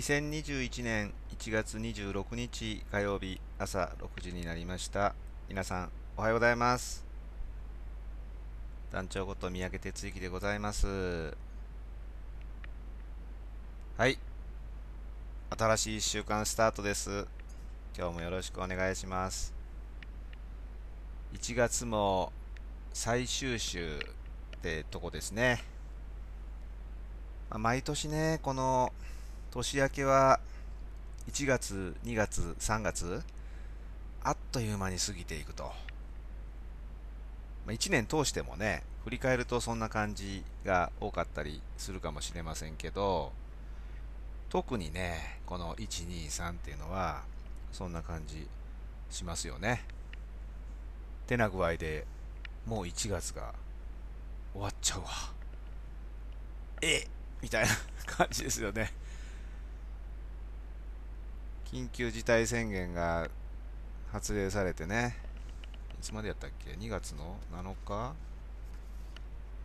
2021年1月26日火曜日朝6時になりました。皆さんおはようございます。団長こと三宅哲之でございます。はい。新しい1週間スタートです。今日もよろしくお願いします。1月も最終週ってとこですね、ま、毎年ねこの年明けは1月、2月、3月、あっという間に過ぎていくと。まあ、1年通してもね、振り返るとそんな感じが多かったりするかもしれませんけど、特にね、この1、2、3っていうのは、そんな感じしますよね。てな具合でもう1月が終わっちゃうわ。えみたいな感じですよね。緊急事態宣言が発令されてね、いつまでやったっけ ?2 月の7日？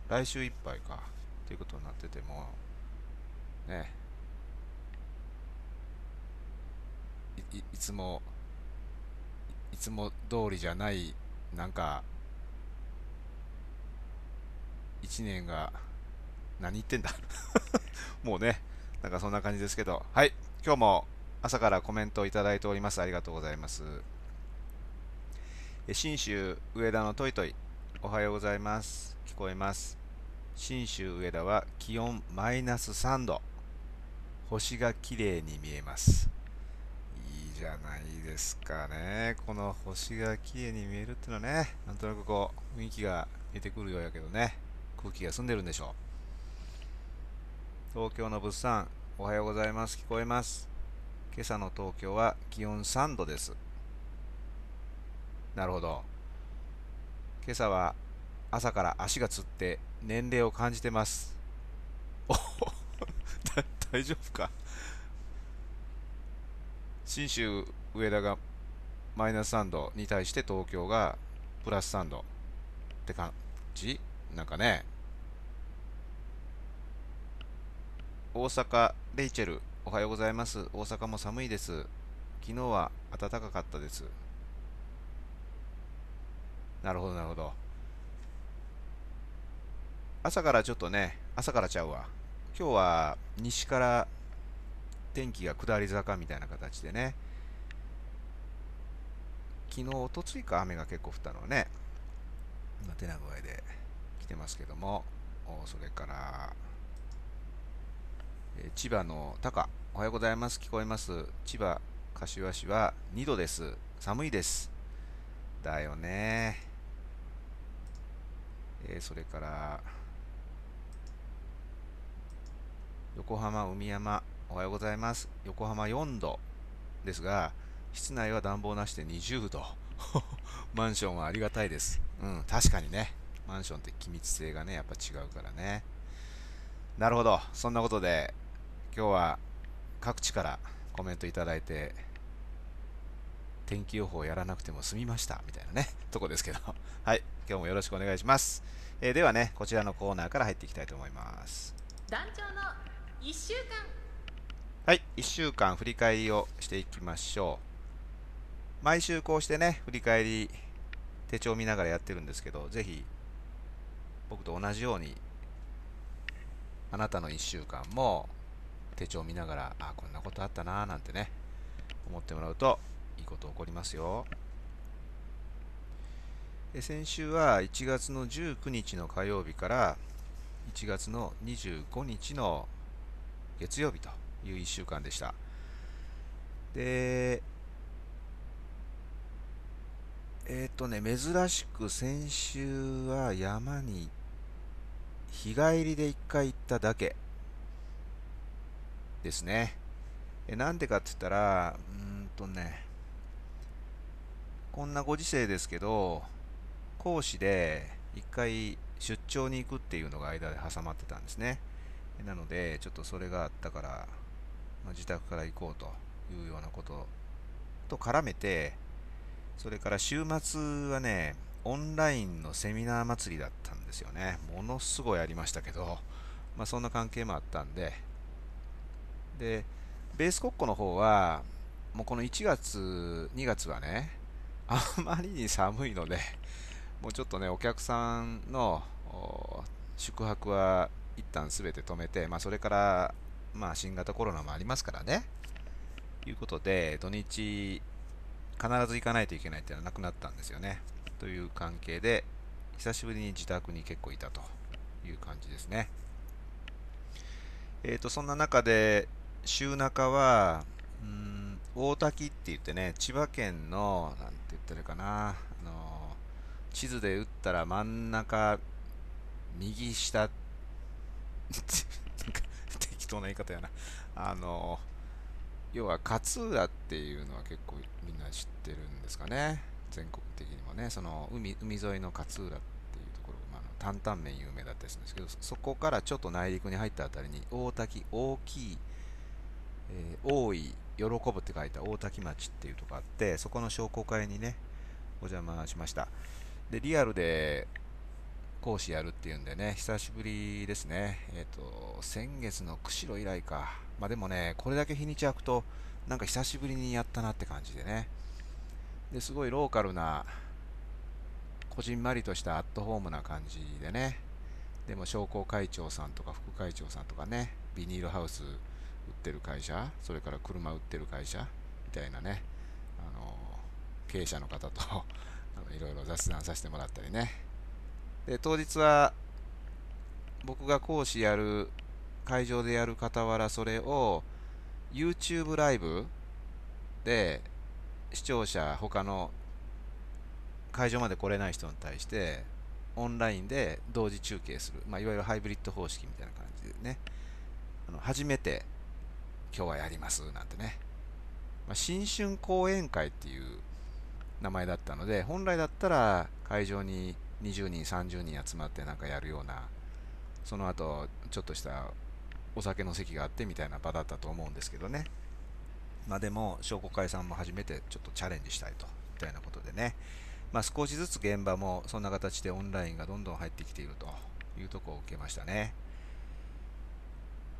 来週いっぱいか。っていうことになってても、ね、いいつも、いつも通りじゃない、なんか、1年が、何言ってんだ？もうね、なんかそんな感じですけど、はい、今日も朝からコメントをいただいております。ありがとうございます。信州上田のトイトイ、おはようございます。聞こえます。信州上田は気温マイナス3度。星が綺麗に見えます。いいじゃないですかね。この星が綺麗に見えるっていうのはね、なんとなくこう、雰囲気が出てくるようやけどね、空気が澄んでるんでしょう。東京の物産、おはようございます。聞こえます。今朝の東京は気温3度です。なるほど。今朝は朝から足がつって年齢を感じてます。お 大丈夫か信州上田がマイナス3度に対して東京がプラス3度って感じ？なんかね大阪レイチェルおはようございます。大阪も寒いです。昨日は暖かかったです。なるほど、なるほど。朝からちょっとね、朝からちゃうわ。今日は西から天気が下り坂みたいな形でね、昨日、おとついか雨が結構降ったのはね、今、手な具合で来てますけども、それから、千葉の高、おはようございます。聞こえます。千葉、柏市は2度です。寒いです。だよね。えー、それから、横浜海山、おはようございます。横浜4度ですが、室内は暖房なしで20度。マンションはありがたいです。うん、確かにね。マンションって機密性がね、やっぱ違うからね。なるほど。そんなことで、今日は各地からコメントいただいて、天気予報やらなくても済みましたみたいなね、とこですけど、はい、今日もよろしくお願いします。えー、ではね、こちらのコーナーから入っていきたいと思います。団長の1週間はい、1週間振り返りをしていきましょう。毎週こうしてね、振り返り、手帳を見ながらやってるんですけど、ぜひ、僕と同じように、あなたの1週間も手帳を見ながら、あ、こんなことあったなーなんてね、思ってもらうといいこと起こりますよ。先週は1月の19日の火曜日から1月の25日の月曜日という1週間でした。で、えっ、ー、とね、珍しく先週は山に日帰りで1回行っただけ。ですね。えなんでかって言ったら、うんとね、こんなご時世ですけど、講師で一回出張に行くっていうのが間で挟まってたんですね。なので、ちょっとそれがあったから、まあ、自宅から行こうというようなことと絡めて、それから週末はね、オンラインのセミナー祭りだったんですよね。ものすごいありましたけど、まあ、そんな関係もあったんで、で、ベース国庫の方は、もうこの1月、2月はね、あまりに寒いので、もうちょっとね、お客さんの宿泊は一旦すべて止めて、まあ、それから、まあ、新型コロナもありますからねと、いうことで、土日、必ず行かないといけないっていうのはなくなったんですよね。という関係で、久しぶりに自宅に結構いたという感じですね。えっ、ー、と、そんな中で、週中は、うん、大滝って言ってね、千葉県の、なんて言ったらいいかな、あの、地図で打ったら真ん中、右下、適当な言い方やな。あの、要は勝浦っていうのは結構みんな知ってるんですかね。全国的にもね、その海海沿いの勝浦っていうところ、まあ、担々麺有名だったりするんですけど、そこからちょっと内陸に入ったあたりに大滝、大きい、えー、大い、喜ぶって書いた大滝町っていうとこあって、そこの商工会にね、お邪魔しました。で、リアルで講師やるっていうんでね、久しぶりですね。えっ、ー、と、先月の釧路以来か。まあでもね、これだけ日にち空くと、なんか久しぶりにやったなって感じでね。ですごいローカルな、こじんまりとしたアットホームな感じでね。でも商工会長さんとか副会長さんとかね、ビニールハウス売ってる会社、それから車売ってる会社みたいなね、あの経営者の方と あのいろいろ雑談させてもらったりね。で、当日は僕が講師やる会場でやる傍らそれを YouTube ライブで視聴者他の会場まで来れない人に対してオンラインで同時中継する、まあ、いわゆるハイブリッド方式みたいな感じでね。あの初めて今日はやりますなんてね、まあ、新春講演会っていう名前だったので本来だったら会場に20人30人集まってなんかやるようなその後ちょっとしたお酒の席があってみたいな場だったと思うんですけどね。まあでも、商工会さんも初めてちょっとチャレンジしたいと、みたいなことでね。まあ少しずつ現場もそんな形でオンラインがどんどん入ってきているというところを受けましたね。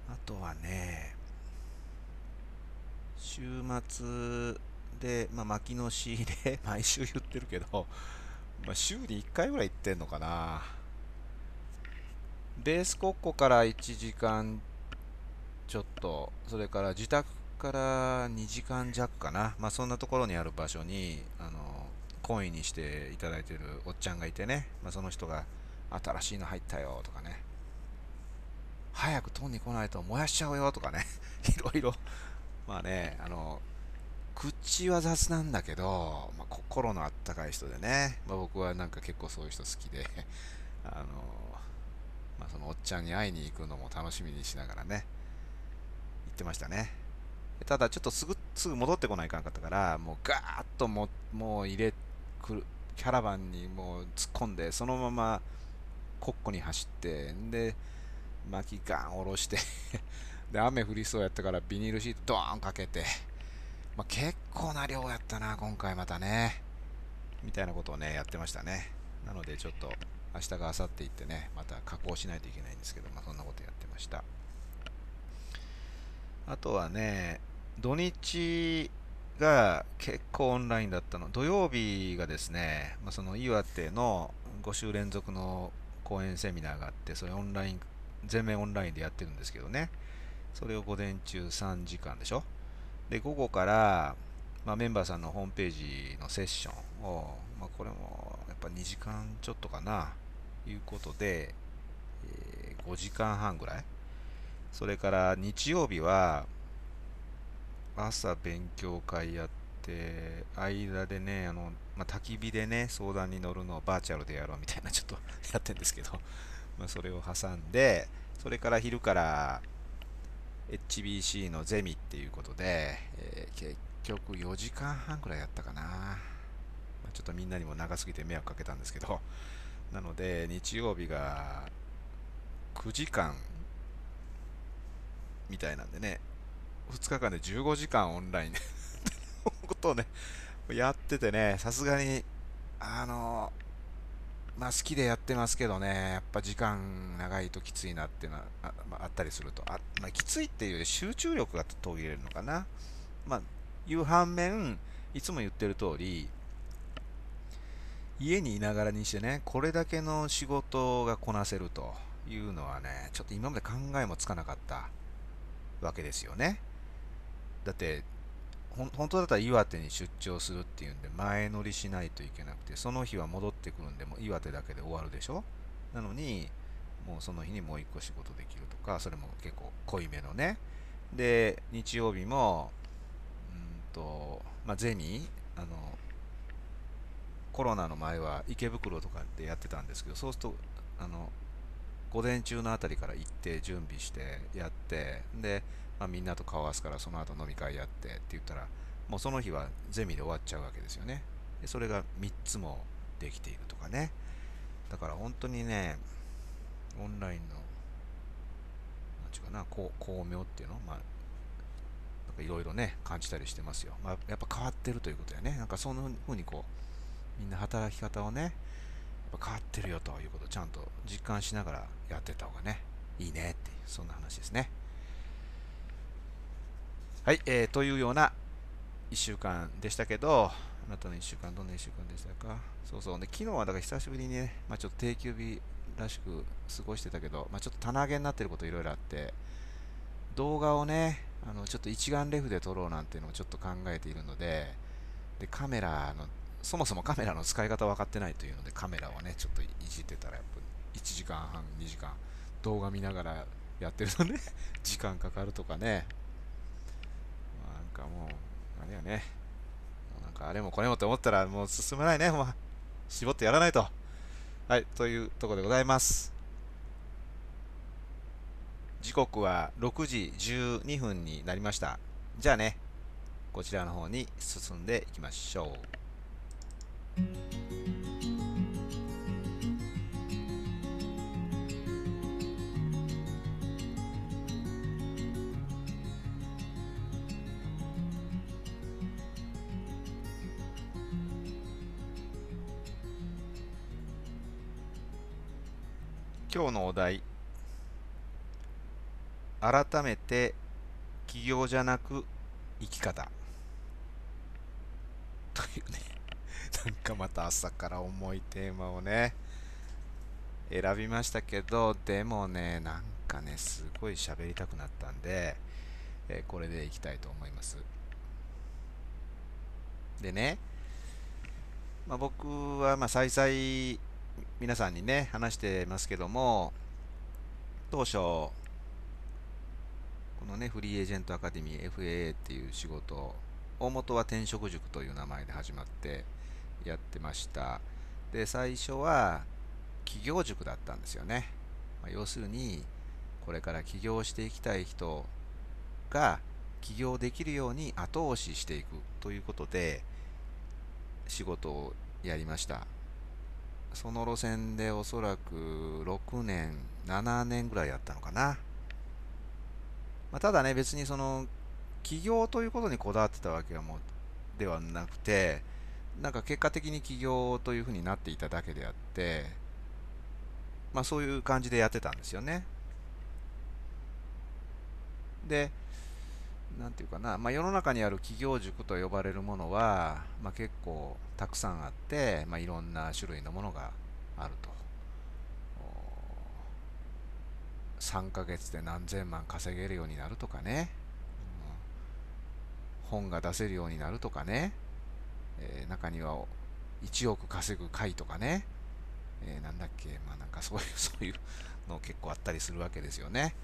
あとはね、週末で、まあ、巻きの仕入れ、毎週言ってるけど、まあ、週に1回ぐらい行ってんのかな。ベース国庫から1時間ちょっと、それから自宅から2時間弱かな、まあ、そんなところにある場所に、あの、コインにしていただいてるおっちゃんがいてね、まあ、その人が、新しいの入ったよとかね、早く取んに来ないと燃やしちゃうよとかね、いろいろ、まあね、あの、口は雑なんだけど、まあ、心のあったかい人でね、まあ、僕はなんか結構そういう人好きで、あの、まあ、そのおっちゃんに会いに行くのも楽しみにしながらね、ってましたね。ただちょっとすぐ、すぐ戻ってこないかんかったから、もうガーッとももう入れ、くる、キャラバンにもう突っ込んで、そのままコッコに走って、んで、巻きガン下ろしてで、雨降りそうやったからビニールシートドーンかけて、まあ、結構な量やったな、今回またね。みたいなことをね、やってましたね。なのでちょっと、明日か明後日行ってね、また加工しないといけないんですけど、まあ、そんなことやってました。あとはね、土日が結構オンラインだったの。土曜日がですね、まあ、その岩手の5週連続の講演セミナーがあって、それオンライン、全面オンラインでやってるんですけどね。それを午前中3時間でしょ？で、午後から、まあ、メンバーさんのホームページのセッションを、まあ、これもやっぱ2時間ちょっとかな、いうことで、えー、5時間半ぐらいそれから日曜日は朝勉強会やって間でねあの、まあ、焚き火でね相談に乗るのをバーチャルでやろうみたいなちょっとやってるんですけどまあそれを挟んでそれから昼から HBC のゼミっていうことで、えー、結局4時間半くらいやったかな、まあ、ちょっとみんなにも長すぎて迷惑かけたんですけど。なので日曜日が9時間みたいなんでね、2日間で15時間オンラインで ことをね、やっててね、さすがに、あの、まあ、好きでやってますけどね、やっぱ時間長いときついなっていうのはあ,、まあ、あったりすると、あまあ、きついっていうより集中力が途切れるのかな。まあ、いう反面、いつも言ってる通り、家にいながらにしてね、これだけの仕事がこなせるというのはね、ちょっと今まで考えもつかなかったわけですよね。だって、本当だったら岩手に出張するっていうんで前乗りしないといけなくてその日は戻ってくるんでも岩手だけで終わるでしょ？なのにもうその日にもう一個仕事できるとかそれも結構濃いめのね。で日曜日もうんとまあゼミあのコロナの前は池袋とかでやってたんですけどそうするとあの午前中のあたりから行って準備してやってでまあ、みんなと顔合わすからその後飲み会やってって言ったらもうその日はゼミで終わっちゃうわけですよね。でそれが3つもできているとかね。だから本当にねオンラインの何ちゅうかな巧妙っていうの？まあいろいろね感じたりしてますよ、まあ、やっぱ変わってるということやね。なんかそんな風にこうみんな働き方をねやっぱ変わってるよということをちゃんと実感しながらやってた方がねいいねっていうそんな話ですね。はい、えー、というような1週間でしたけど、あなたの1週間、どんな1週間でしたか？そうそう、ね、昨日はだから久しぶりにね、まあ、ちょっと定休日らしく過ごしてたけど、まあ、ちょっと棚上げになってることいろいろあって、動画をね、あのちょっと一眼レフで撮ろうなんていうのをちょっと考えているので、でカメラの、そもそもカメラの使い方分かってないというので、カメラをね、ちょっといじってたら、やっぱ1時間半、2時間、動画見ながらやってるとね、時間かかるとかね、かもう、あれやね。なんかあれもこれもって思ったらもう進まないね。もう絞ってやらないと。はい、というとこでございます。時刻は6時12分になりました。じゃあね、こちらの方に進んでいきましょう。今日のお題。改めて起業じゃなく生き方。というね。なんかまた朝から重いテーマをね選びましたけどでもねなんかねすごい喋りたくなったんで、えこれでいきたいと思います。でね、まあ、僕はまあ再々皆さんにね、話してますけども、当初、このね、フリーエージェントアカデミー FAA っていう仕事、大元は転職塾という名前で始まってやってました。で、最初は起業塾だったんですよね。まあ、要するに、これから起業していきたい人が起業できるように後押ししていくということで仕事をやりました。その路線でおそらく6年、7年ぐらいやったのかな。まあ、ただね、別にその、起業ということにこだわってたわけはもう、ではなくて、なんか結果的に起業というふうになっていただけであって、まあそういう感じでやってたんですよね。で、なんていうかな、まあ、世の中にある企業塾と呼ばれるものは、まあ、結構たくさんあって、まあ、いろんな種類のものがあると。3ヶ月で何千万稼げるようになるとかね、うん、本が出せるようになるとかね、えー、中には1億稼ぐ会とかね、えー、なんだっけ、まあなんかそういう、そういうの結構あったりするわけですよね。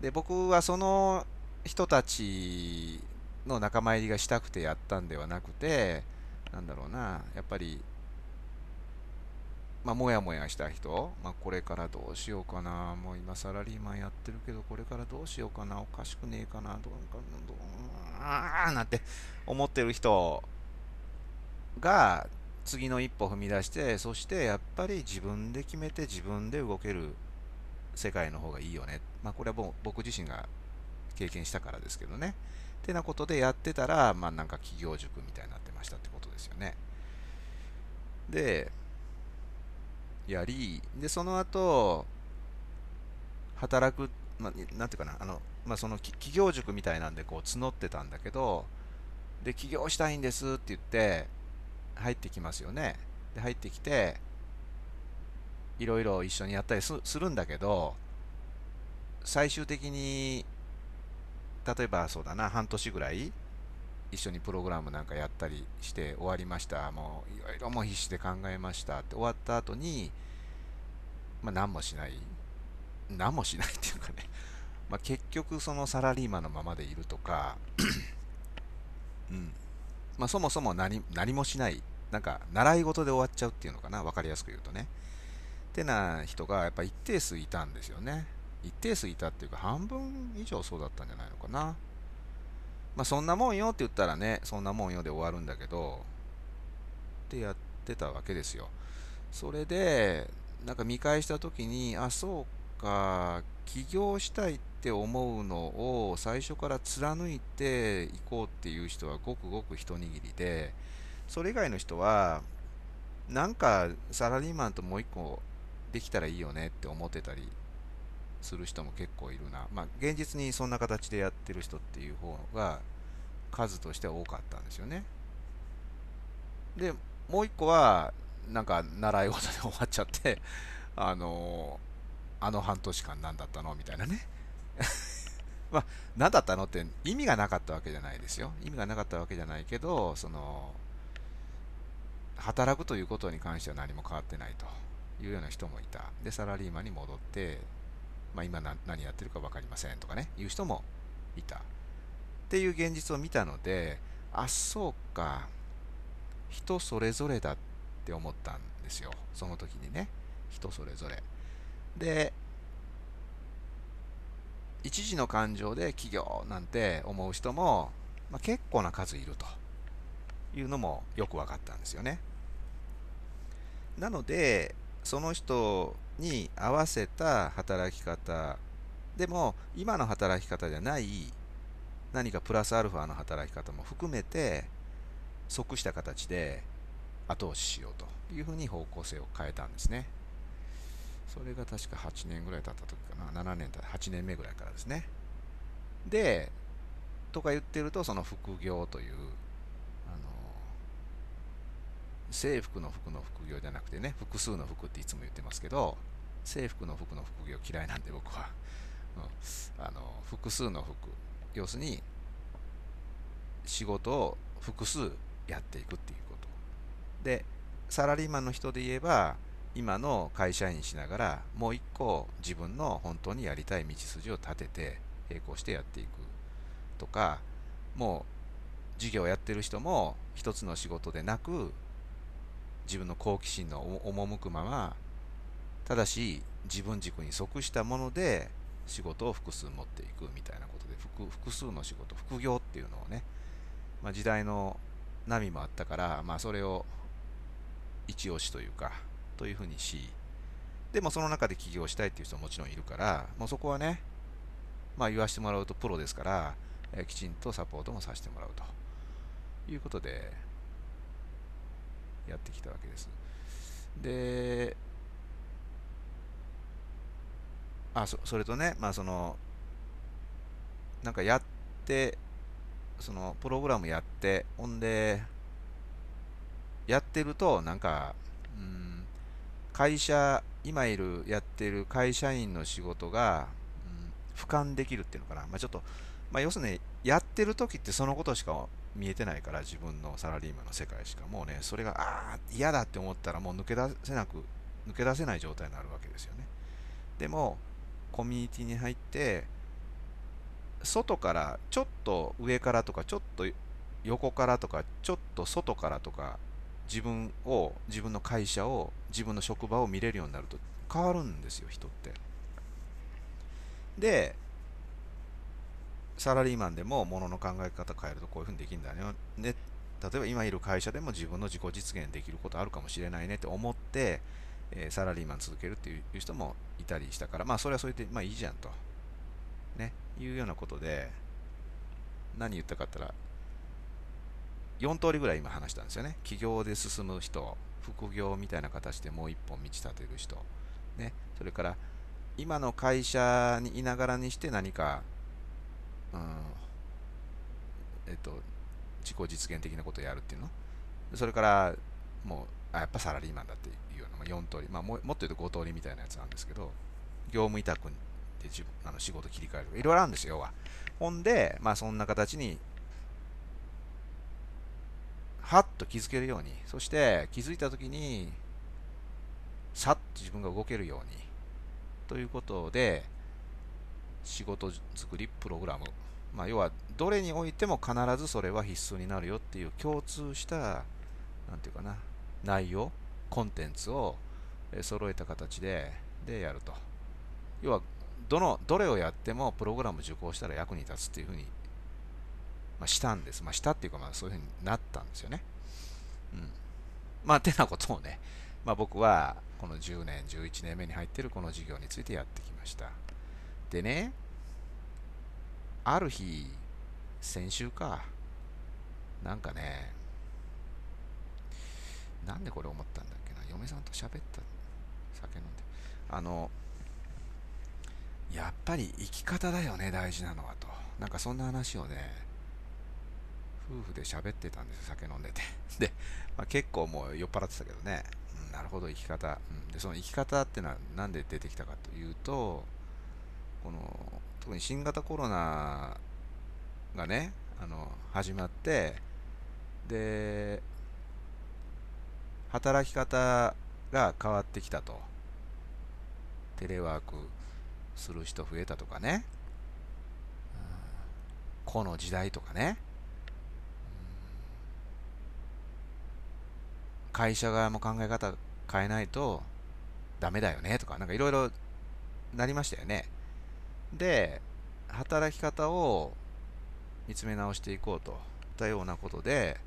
で、僕はその人たちの仲間入りがしたくてやったんではなくて、なんだろうな、やっぱり、まあ、もやもやした人、まあ、これからどうしようかな、もう今サラリーマンやってるけど、これからどうしようかな、おかしくねえかな、どうかどうあーなんて思ってる人が次の一歩踏み出して、そしてやっぱり自分で決めて自分で動ける世界の方がいいよね。まあ、これはもう僕自身が経験したからですけどね。ってなことでやってたら、まあなんか企業塾みたいになってましたってことですよね。で、やり、で、その後、働く、まあ、なんていうかな、あの、まあ、その企業塾みたいなんでこう募ってたんだけど、で、起業したいんですって言って、入ってきますよね。で、入ってきて、いろいろ一緒にやったりするんだけど、最終的に、例えばそうだな、半年ぐらい、一緒にプログラムなんかやったりして終わりました。もういろいろもう必死で考えましたって終わった後に、まあ何もしない。何もしないっていうかね、まあ結局そのサラリーマンのままでいるとか、うん。まあそもそも何何もしない。なんか習い事で終わっちゃうっていうのかな。わかりやすく言うとね。ってな人がやっぱ一定数いたんですよね。一定数いたっていうか半分以上そうだったんじゃないのかな。まあそんなもんよって言ったらね、そんなもんよで終わるんだけど、ってやってたわけですよ。それで、なんか見返した時に、あ、そうか、起業したいって思うのを最初から貫いていこうっていう人はごくごく一握りで、それ以外の人は、なんかサラリーマンともう一個できたらいいよねって思ってたりする人も結構いるな。まあ、現実にそんな形でやってる人っていう方が数としては多かったんですよね。で、もう一個は、なんか習い事で終わっちゃって あのあの半年間何だったの？みたいなね まあ、何だったのって意味がなかったわけじゃないですよ。意味がなかったわけじゃないけど、その、働くということに関しては何も変わってないというような人もいた。で、サラリーマンに戻って、まあ、今何やってるか分かりませんとかね、いう人もいた。っていう現実を見たので、あ、そうか、人それぞれだって思ったんですよ。その時にね、人それぞれ。で、一時の感情で企業なんて思う人も、まあ、結構な数いるというのもよく分かったんですよね。なので、その人に合わせた働き方でも今の働き方じゃない何かプラスアルファの働き方も含めて即した形で後押ししようというふうに方向性を変えたんですね。それが確か8年ぐらい経った時かな、7年経8年目ぐらいからですね。で、とか言ってると、その副業という制服の服の副業じゃなくてね、複数の服っていつも言ってますけど、制服の服の副業嫌いなんで僕は、うん、あの複数の服、要するに仕事を複数やっていくっていうこと。で、サラリーマンの人で言えば、今の会社員しながら、もう一個自分の本当にやりたい道筋を立てて、並行してやっていく。とか、もう事業をやってる人も一つの仕事でなく、自分の好奇心の赴くままただし自分軸に即したもので仕事を複数持っていくみたいなことで複数の仕事副業っていうのをね、まあ、時代の波もあったから、まあ、それを一押しというかというふうにしでもその中で起業したいっていう人ももちろんいるからもうそこはねまあ言わせてもらうとプロですから、えきちんとサポートもさせてもらうということでやってきたわけです。で、あ、そそれとね、まあその、なんかやって、そのプログラムやって、ほんで、やってると、なんか、うん、会社、今いるやってる会社員の仕事が、うん、俯瞰できるっていうのかな。まあ、ちょっと、まあ、要するに、やってる時ってそのことしか見えてないから自分のサラリーマンの世界しかもうねそれがああ嫌だって思ったらもう抜け出せなく抜け出せない状態になるわけですよね。でもコミュニティに入って外からちょっと上からとかちょっと横からとかちょっと外からとか自分を自分の会社を自分の職場を見れるようになると変わるんですよ人って。でサラリーマンでも物の考え方変えるとこういうふうにできるんだよね。例えば今いる会社でも自分の自己実現できることあるかもしれないねって思って、えー、サラリーマン続けるっていう人もいたりしたから、まあそれはそれで、まあいいじゃんと。ね。いうようなことで、何言ったかったら、4通りぐらい今話したんですよね。起業で進む人、副業みたいな形でもう一本道立てる人、ね、それから今の会社にいながらにして何か、えっと、自己実現的なことをやるっていうの？それから、もう、あやっぱサラリーマンだっていうような、まあ、4通り、まあも、もっと言うと5通りみたいなやつなんですけど、業務委託で自分あの仕事切り替えるとか、いろいろあるんですよ、要は。ほんで、まあそんな形にはっと気づけるように、そして気づいたときに、さっと自分が動けるように、ということで、仕事作り、プログラム、まあ、要は、どれにおいても必ずそれは必須になるよっていう共通した、なんていうかな、内容、コンテンツを揃えた形で、でやると。要は、どの、どれをやってもプログラム受講したら役に立つっていうふうにまあ、したんです。まあ、したっていうか、まあ、そういうふうになったんですよね。うん。まあ、てなことをね、まあ、僕は、この10年、11年目に入ってるこの事業についてやってきました。でね、ある日、先週か、なんかね、なんでこれ思ったんだっけな、嫁さんと喋った、酒飲んで。あの、やっぱり生き方だよね、大事なのはと。なんかそんな話をね、夫婦で喋ってたんですよ酒飲んでて。で、まあ、結構もう酔っ払ってたけどね、うん、なるほど生き方、うん、でその生き方ってのは何で出てきたかというとこの特に新型コロナがねあの始まってで働き方が変わってきたと。テレワークする人増えたとかね、この時代とかね。会社側も考え方変えないとダメだよねとか、なんかいろいろなりましたよね。で、働き方を見つめ直していこうといったようなことで、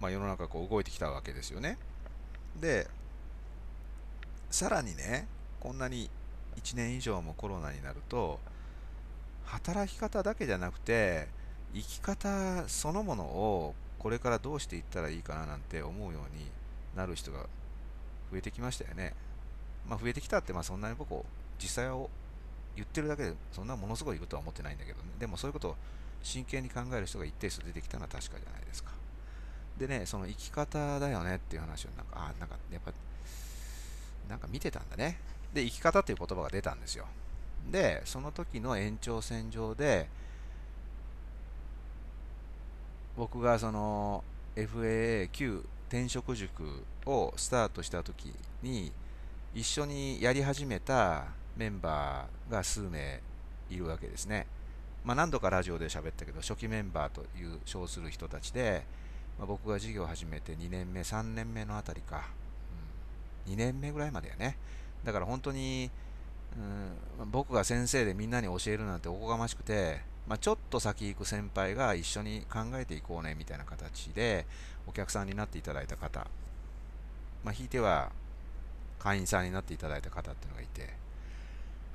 まあ、世の中こう動いてきたわけですよね。で、さらにね、こんなに1年以上もコロナになると、働き方だけじゃなくて、生き方そのものをこれからどうしていったらいいかななんて思うようになる人が増えてきましたよね。まあ、増えてきたって、まあ、そんなに僕、実際を言ってるだけで、そんなものすごいいるとは思ってないんだけどね。でもそういうことを真剣に考える人が一定数出てきたのは確かじゃないですか。でね、その生き方だよねっていう話をなんか、あ、なんか、やっぱ、なんか見てたんだね。で、生き方っていう言葉が出たんですよ。で、その時の延長線上で、僕がその FAA9 転職塾をスタートした時に一緒にやり始めたメンバーが数名いるわけですね。まあ、何度かラジオで喋ったけど初期メンバーという称する人たちで、まあ、僕が授業を始めて2年目3年目のあたりか、うん、2年目ぐらいまでやね。だから本当に、うん、僕が先生でみんなに教えるなんておこがましくてまあ、ちょっと先行く先輩が一緒に考えていこうねみたいな形でお客さんになっていただいた方、まあ、ひいては会員さんになっていただいた方っていうのがいて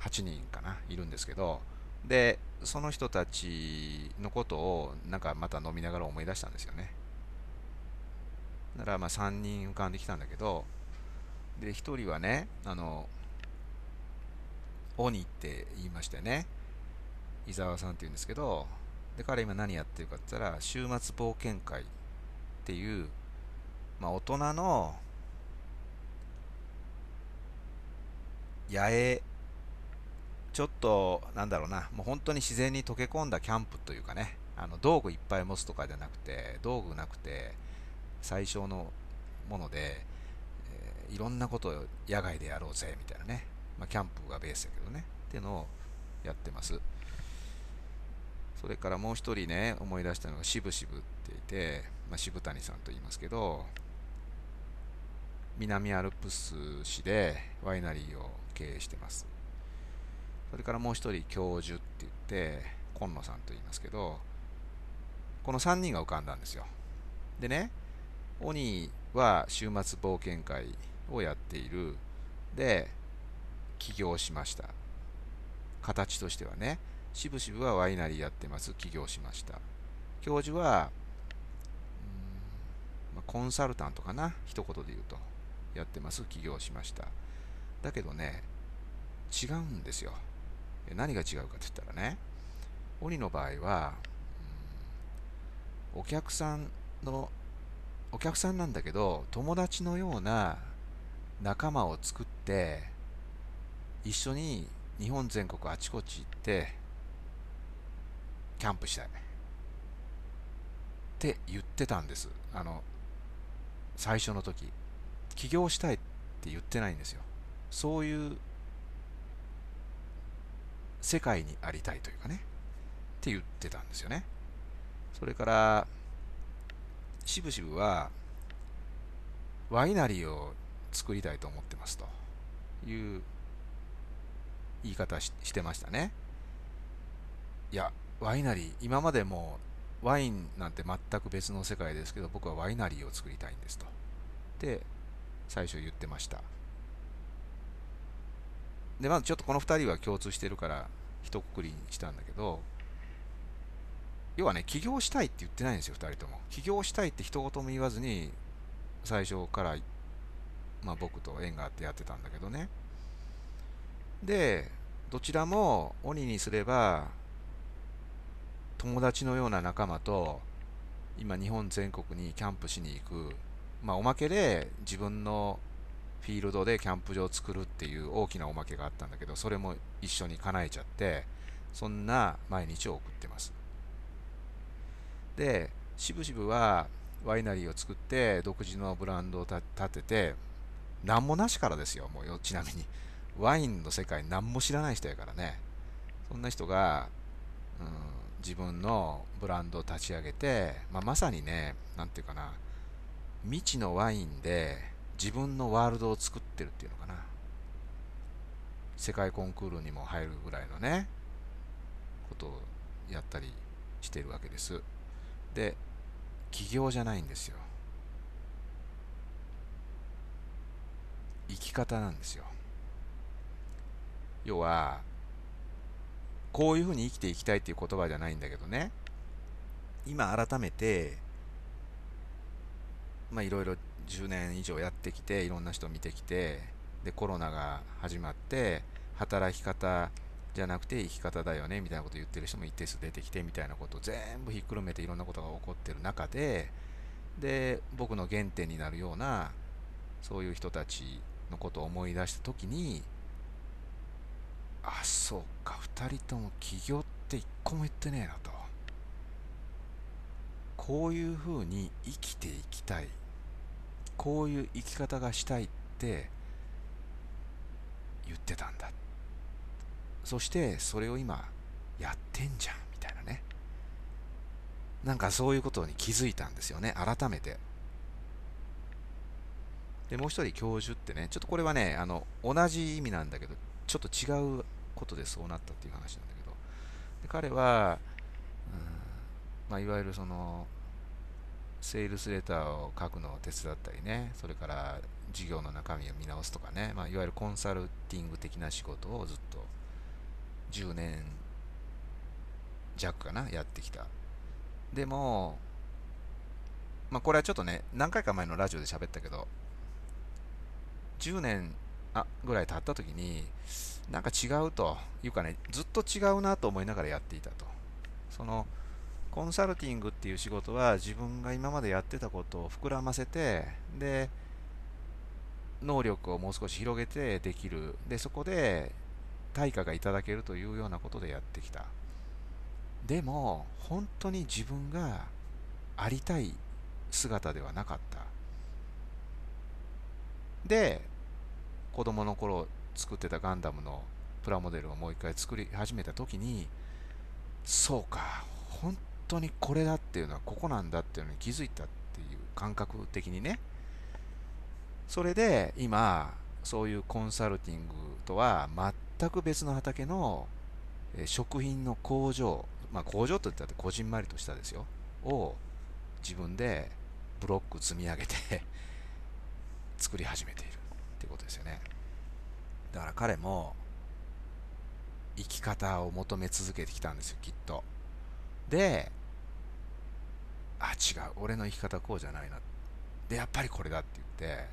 8人かないるんですけどでその人たちのことをなんかまた飲みながら思い出したんですよね。だからまあ3人浮かんできたんだけどで1人はねあの鬼って言いましてね伊沢さんっていうんですけど、で、彼今何やってるかって言ったら、週末冒険会っていう、まあ大人の野営、ちょっと、なんだろうな、もう本当に自然に溶け込んだキャンプというかね、あの道具いっぱい持つとかじゃなくて、道具なくて、最小のもので、えー、いろんなことを野外でやろうぜ、みたいなね。まあ、キャンプがベースだけどね。っていうのをやってます。それからもう一人ね、思い出したのが渋々っていて、まあ、渋谷さんと言いますけど、南アルプス市でワイナリーを経営してます。それからもう一人教授って言って、今野さんと言いますけど、この3人が浮かんだんですよ。でね、鬼は週末冒険会をやっている。で、起業しました。形としてはね。しぶしぶはワイナリーやってます起業しました教授は、コンサルタントかな一言で言うとやってます起業しました。だけどね違うんですよ。何が違うかって言ったらね鬼の場合は、お客さんのお客さんなんだけど友達のような仲間を作って一緒に日本全国あちこち行ってキャンプしたい。って言ってたんです。あの最初の時。起業したいって言ってないんですよ。そういう世界にありたいというかね。って言ってたんですよね。それからしぶしぶはワイナリーを作りたいと思ってますという言い方ししてましたね。いやワイナリー今までもワインなんて全く別の世界ですけど僕はワイナリーを作りたいんですと。で最初言ってました。でまずちょっとこの2人は共通してるから一括りにしたんだけど要はね起業したいって言ってないんですよ2人とも。起業したいって一言も言わずに最初から、まあ、僕と縁があってやってたんだけどね。でどちらも鬼にすれば友達のような仲間と今日本全国にキャンプしに行く、まあ、おまけで自分のフィールドでキャンプ場を作るっていう大きなおまけがあったんだけどそれも一緒に叶えちゃってそんな毎日を送ってます。でしぶしぶはワイナリーを作って独自のブランドを立てて何もなしからですよもうよちなみに。ワインの世界何も知らない人やからね。そんな人が、うん自分のブランドを立ち上げて、まあ、まさにね、なんていうかな、未知のワインで自分のワールドを作ってるっていうのかな。世界コンクールにも入るぐらいのね、ことをやったりしてるわけです。で、起業じゃないんですよ。生き方なんですよ。要は、こういうふうに生きていきたいっていう言葉じゃないんだけどね今改めてまあいろいろ10年以上やってきていろんな人を見てきてでコロナが始まって働き方じゃなくて生き方だよねみたいなことを言ってる人も一定数出てきてみたいなことを全部ひっくるめていろんなことが起こってる中でで僕の原点になるようなそういう人たちのことを思い出した時にあそうか2人とも起業って1個も言ってねえなと。こういうふうに生きていきたい。こういう生き方がしたいって言ってたんだ。そしてそれを今やってんじゃんみたいなね。なんかそういうことに気づいたんですよね。改めて。でもう一人教授ってねちょっとこれはねあの同じ意味なんだけどちょっと違うことでそうなったっていう話なんだけど。で彼は、うんまあ、いわゆるそのセールスレターを書くのを手伝ったりね。それから事業の中身を見直すとかね、まあ、いわゆるコンサルティング的な仕事をずっと10年弱かな。やってきた。でもまあこれはちょっとね何回か前のラジオで喋ったけど10年あぐらい経った時になんか違うというかね、ずっと違うなと思いながらやっていたと。そのコンサルティングっていう仕事は自分が今までやってたことを膨らませて、で、能力をもう少し広げてできる。で、そこで対価がいただけるというようなことでやってきた。でも、本当に自分がありたい姿ではなかった。で、子供の頃作ってたガンダムのプラモデルをもう一回作り始めた時にそうか本当にこれだっていうのはここなんだっていうのに気づいたっていう感覚的にね。それで今そういうコンサルティングとは全く別の畑の食品の工場まあ工場といったってこじんまりとしたですよ。を自分でブロック積み上げて 作り始めているっていうことですよね。だから彼も生き方を求め続けてきたんですよきっと。であ違う俺の生き方こうじゃないな。でやっぱりこれだって言って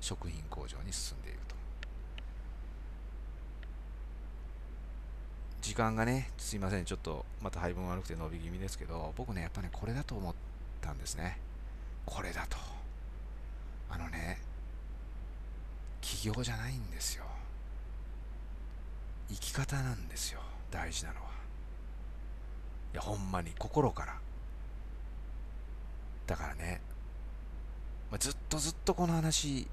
食品工場に進んでいると。時間がねすいませんちょっとまた配分悪くて伸び気味ですけど僕ねやっぱねこれだと思ったんですね。これだと。あのね起業じゃないんですよ。生き方なんですよ。大事なのいやほんまに心から。だからね、まあ、ずっとずっとこの話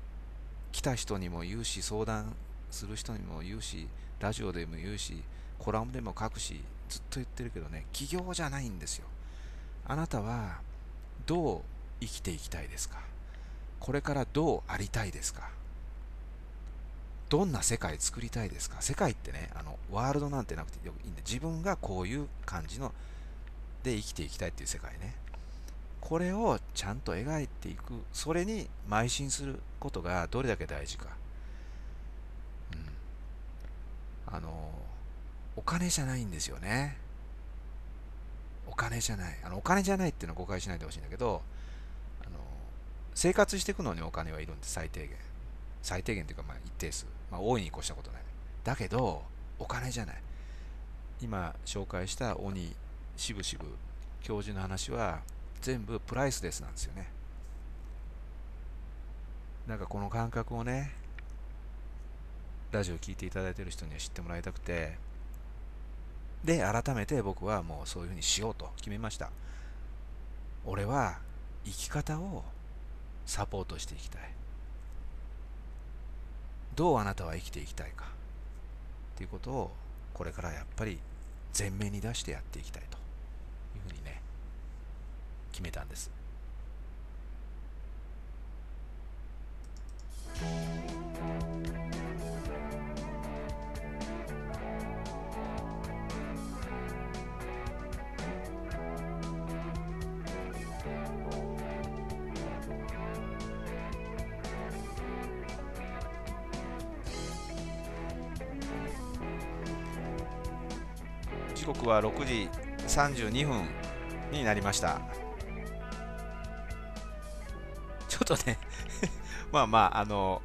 来た人にも言うし相談する人にも言うしラジオでも言うしコラムでも書くしずっと言ってるけどね起業じゃないんですよ。あなたはどう生きていきたいですか？これからどうありたいですか？どんな世界作りたいですか？世界ってね、あの、ワールドなんてなくていいんで、自分がこういう感じの、で生きていきたいっていう世界ね。これをちゃんと描いていく、それに邁進することがどれだけ大事か。うん。あの、お金じゃないんですよね。お金じゃない。あの、お金じゃないっていうのは誤解しないでほしいんだけど、あの、生活していくのにお金はいるんで、最低限。最低限というか、まあ、一定数。まあ、大いに越したことない。だけど、お金じゃない。今紹介した鬼、しぶしぶ教授の話は、全部プライスレスなんですよね。なんかこの感覚をね、ラジオ聞いていただいている人には知ってもらいたくて、で、改めて僕はもうそういうふうにしようと決めました。俺は生き方をサポートしていきたい。どうあなたは生きていきたいか？っていうことをこれからやっぱり前面に出してやっていきたいというふうにね決めたんです。刻は6時32分になりました。ちょっとね まあまああの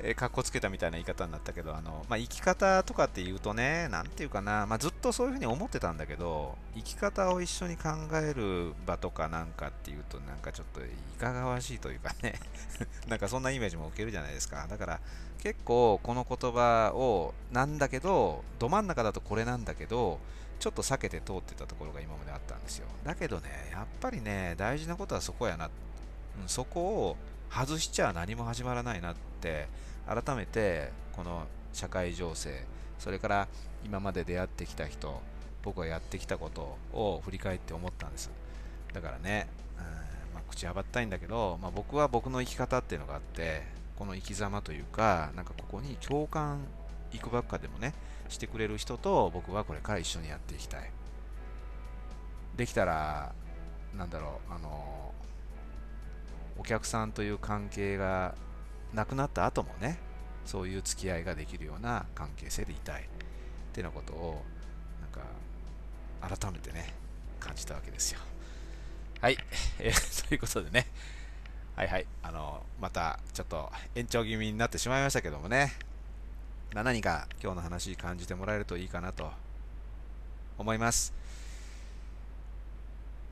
えー、かっこつけたみたいな言い方になったけど、あの、まあ、生き方とかって言うとね、なんていうかな、まあ、ずっとそういうふうに思ってたんだけど、生き方を一緒に考える場とかなんかっていうと、なんかちょっといかがわしいというかね、なんかそんなイメージも受けるじゃないですか。だから、結構この言葉を、なんだけど、ど真ん中だとこれなんだけど、ちょっと避けて通ってたところが今まであったんですよ。だけどね、やっぱりね、大事なことはそこやな。うん、そこを外しちゃ何も始まらないなって改めてこの社会情勢それから今まで出会ってきた人僕がやってきたことを振り返って思ったんです。だからね、うんまあ、口はばったいんだけど、まあ、僕は僕の生き方っていうのがあってこの生き様というかなんかここに共感いくばっかでもねしてくれる人と僕はこれから一緒にやっていきたい。できたらなんだろうあのお客さんという関係が亡くなった後もねそういう付き合いができるような関係性でいたいっていうようなことをなんか改めてね感じたわけですよ。はい、えー、ということでね。はいはい。あのまたちょっと延長気味になってしまいましたけどもね、まあ、何か今日の話感じてもらえるといいかなと思います。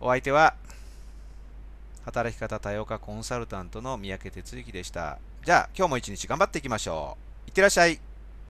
お相手は働き方多様化コンサルタントの三宅哲之でした。じゃあ、今日も一日頑張っていきましょう。いってらっしゃい。